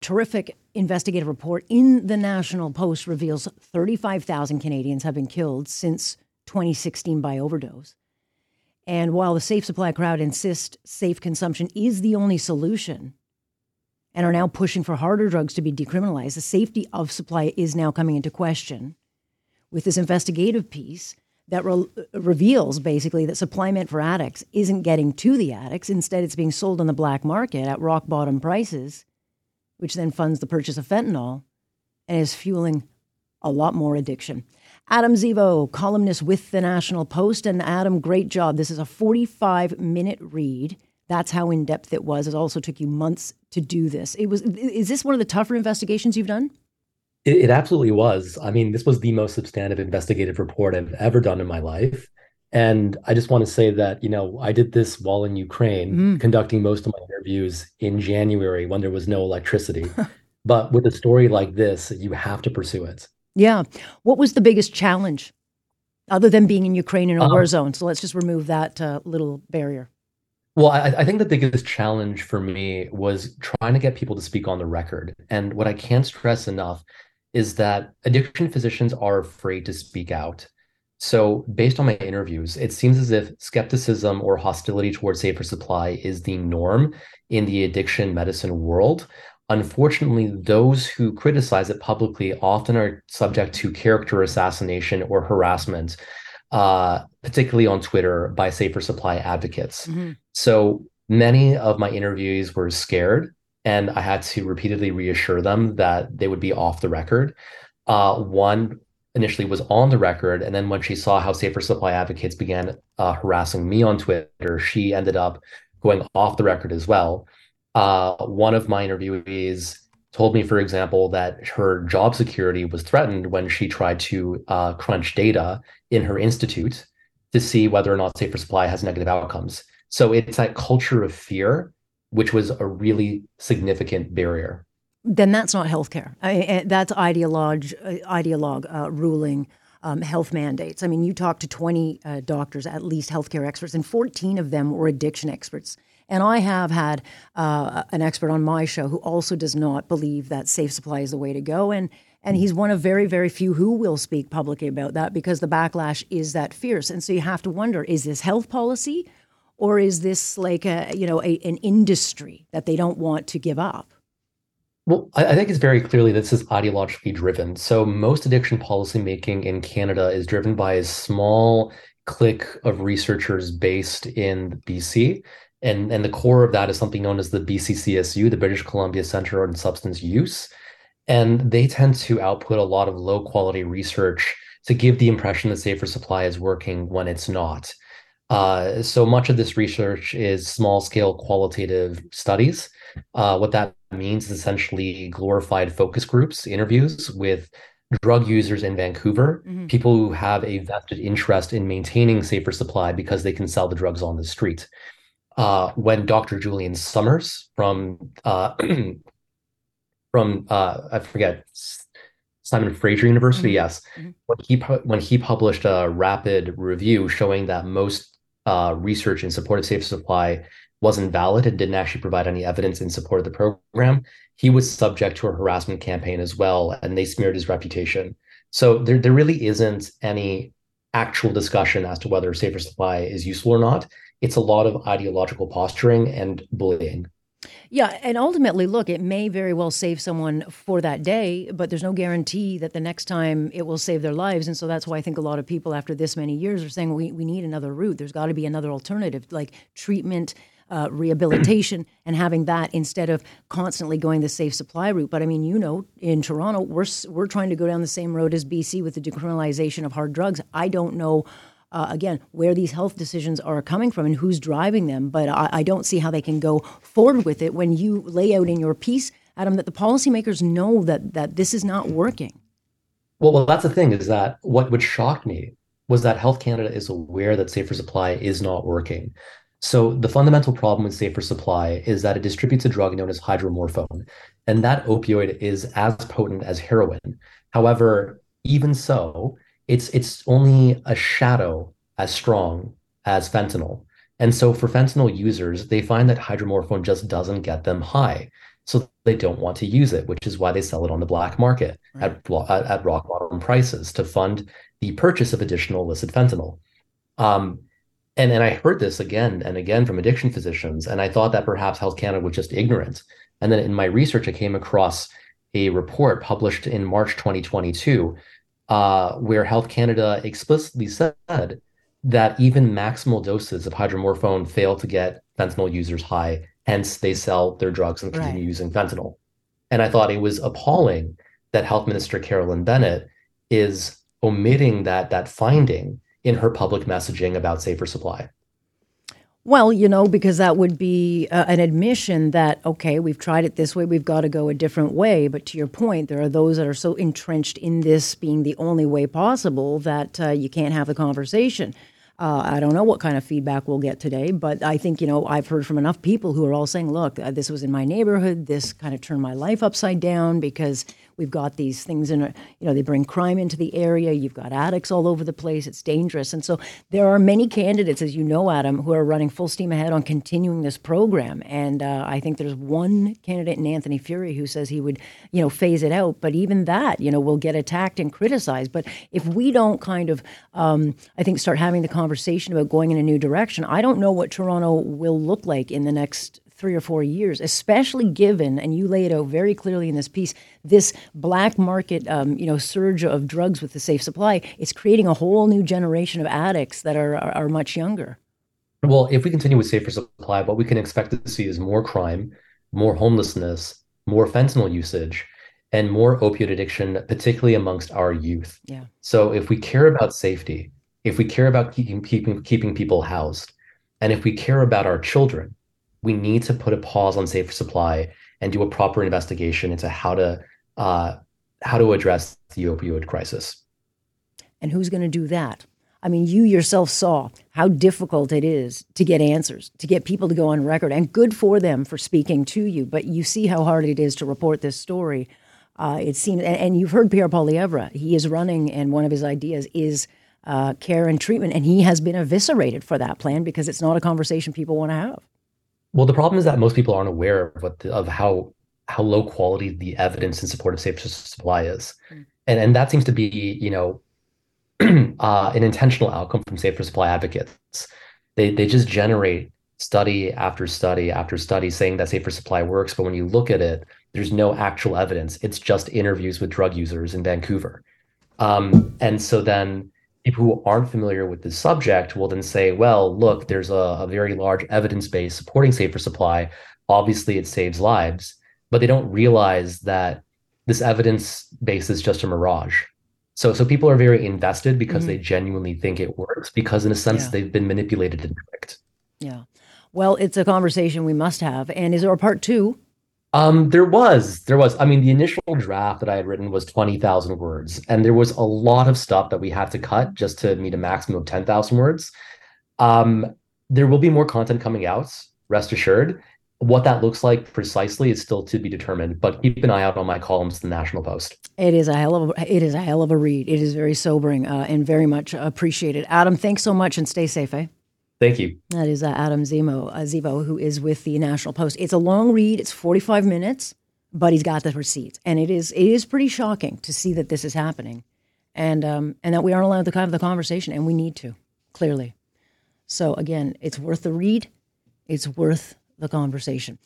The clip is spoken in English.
terrific investigative report in the National Post reveals 35,000 Canadians have been killed since 2016 by overdose. And while the safe supply crowd insist safe consumption is the only solution and are now pushing for harder drugs to be decriminalized, the safety of supply is now coming into question with this investigative piece that re- reveals basically that supply meant for addicts isn't getting to the addicts. Instead, it's being sold on the black market at rock bottom prices, which then funds the purchase of fentanyl and is fueling a lot more addiction. Adam Zivo, columnist with the National Post. And Adam, great job. This is a 45 minute read. That's how in depth it was. It also took you months to do this. It was. Is this one of the tougher investigations you've done? It, it absolutely was. I mean, this was the most substantive investigative report I've ever done in my life. And I just want to say that, you know, I did this while in Ukraine, mm. conducting most of my interviews in January when there was no electricity. but with a story like this, you have to pursue it. Yeah. What was the biggest challenge other than being in Ukraine in a um, war zone? So let's just remove that uh, little barrier. Well, I, I, think the biggest challenge for me was trying to get people to speak on the record. And what I can't stress enough is that addiction physicians are afraid to speak out. So, based on my interviews, it seems as if skepticism or hostility towards safer supply is the norm in the addiction medicine world. Unfortunately, those who criticize it publicly often are subject to character assassination or harassment, uh, particularly on Twitter by safer supply advocates. Mm-hmm. So many of my interviewees were scared, and I had to repeatedly reassure them that they would be off the record. Uh, one initially was on the record, and then when she saw how safer supply advocates began uh, harassing me on Twitter, she ended up going off the record as well uh, one of my interviewees told me, for example, that her job security was threatened when she tried to uh, crunch data in her institute to see whether or not safer supply has negative outcomes. So it's that culture of fear, which was a really significant barrier. Then that's not healthcare. I, that's ideologue, ideologue uh, ruling um, health mandates. I mean, you talked to 20 uh, doctors, at least healthcare experts, and 14 of them were addiction experts. And I have had uh, an expert on my show who also does not believe that safe supply is the way to go. And and he's one of very, very few who will speak publicly about that because the backlash is that fierce. And so you have to wonder: is this health policy, or is this like a you know a, an industry that they don't want to give up? Well, I think it's very clearly this is ideologically driven. So most addiction policymaking in Canada is driven by a small clique of researchers based in BC and and the core of that is something known as the BCCSU, the British Columbia Center on Substance Use, and they tend to output a lot of low quality research to give the impression that safer supply is working when it's not. Uh, so much of this research is small scale qualitative studies. Uh, what that means is essentially glorified focus groups, interviews with drug users in Vancouver, mm-hmm. people who have a vested interest in maintaining safer supply because they can sell the drugs on the street uh, when Dr. Julian Somers from uh, from uh, I forget Simon Fraser University, mm-hmm. yes, mm-hmm. when he when he published a rapid review showing that most uh, research in support of safe supply wasn't valid and didn't actually provide any evidence in support of the program, he was subject to a harassment campaign as well, and they smeared his reputation. So there there really isn't any actual discussion as to whether safer supply is useful or not it's a lot of ideological posturing and bullying. Yeah, and ultimately, look, it may very well save someone for that day, but there's no guarantee that the next time it will save their lives. And so that's why I think a lot of people after this many years are saying we, we need another route. There's got to be another alternative, like treatment, uh, rehabilitation, and having that instead of constantly going the safe supply route. But I mean, you know, in Toronto, we're, we're trying to go down the same road as BC with the decriminalization of hard drugs. I don't know uh, again, where these health decisions are coming from and who's driving them. But I, I, don't see how they can go forward with it when you lay out in your piece, Adam, that the policymakers know that that this is not working. Well, well, that's the thing is that what would shock me was that Health Canada is aware that safer supply is not working. So the fundamental problem with safer supply is that it distributes a drug known as hydromorphone, and that opioid is as potent as heroin. However, even so, it's it's only a shadow as strong as fentanyl. And so for fentanyl users, they find that hydromorphone just doesn't get them high. so they don't want to use it, which is why they sell it on the black market right. at, at, rock bottom prices to fund the purchase of additional illicit fentanyl. Um, and and I heard this again and again from addiction physicians, and I thought that perhaps Health Canada was just ignorant. And then in my research, I came across a report published in March 2022, uh, where Health Canada explicitly said that even maximal doses of hydromorphone fail to get fentanyl users high. Hence, they sell their drugs and continue right. using fentanyl. And I thought it was appalling that Health Minister Carolyn Bennett is omitting that that finding in her public messaging about safer supply. Well, you know, because that would be uh, an admission that, okay, we've tried it this way, we've got to go a different way. But to your point, there are those that are so entrenched in this being the only way possible that uh, you can't have the conversation. Uh, I don't know what kind of feedback we'll get today, but I think, you know, I've heard from enough people who are all saying, look, uh, this was in my neighborhood. This kind of turned my life upside down because We've got these things in, a, you know, they bring crime into the area. You've got addicts all over the place. It's dangerous. And so there are many candidates, as you know, Adam, who are running full steam ahead on continuing this program. And uh, I think there's one candidate in Anthony Furey who says he would, you know, phase it out. But even that, you know, will get attacked and criticized. But if we don't kind of, um, I think, start having the conversation about going in a new direction, I don't know what Toronto will look like in the next three or four years, especially given, and you lay it out very clearly in this piece, this black market, um, you know, surge of drugs with the safe supply. It's creating a whole new generation of addicts that are, are, are much younger. Well, if we continue with safer supply, what we can expect to see is more crime, more homelessness, more fentanyl usage, and more opioid addiction, particularly amongst our youth. Yeah. So if we care about safety, if we care about keeping keeping keeping people housed, and if we care about our children, we need to put a pause on safe supply and do a proper investigation into how to uh, how to address the opioid crisis. And who's going to do that? I mean, you yourself saw how difficult it is to get answers, to get people to go on record, and good for them for speaking to you. But you see how hard it is to report this story. Uh, it seems, and, and, you've heard Pierre Poilievre. He is running, and one of his ideas is uh, care and treatment, and he has been eviscerated for that plan because it's not a conversation people want to have. Well, the problem is that most people aren't aware of what the, of how how low quality the evidence in support of safe supply is, mm. and and that seems to be you know uh, an intentional outcome from safer supply advocates. They they just generate study after study after study saying that safer supply works, but when you look at it, there's no actual evidence. It's just interviews with drug users in Vancouver, um, and so then people who aren't familiar with the subject will then say, well, look, there's a, a very large evidence base supporting safer supply. Obviously, it saves lives, but they don't realize that this evidence base is just a mirage. So, so people are very invested because mm-hmm. they genuinely think it works because, in a sense, yeah. they've been manipulated and tricked. Yeah. Well, it's a conversation we must have. And is there a part two? Um, there was, there was. I mean, the initial draft that I had written was twenty thousand words, and there was a lot of stuff that we had to cut just to meet a maximum of ten thousand words. Um, there will be more content coming out. Rest assured. What that looks like precisely is still to be determined, but keep an eye out on my columns the National Post. It is a hell of a, it is a hell of a read. It is very sobering uh, and very much appreciated. Adam, thanks so much, and stay safe. Eh? Thank you. That is uh, Adam Zemo, uh, Zivo, who is with the National Post. It's a long read. It's 45 minutes, but he's got the receipts, and it is it is pretty shocking to see that this is happening, and um, and that we aren't allowed to have the conversation, and we need to clearly. So again, it's worth the read. It's worth the conversation.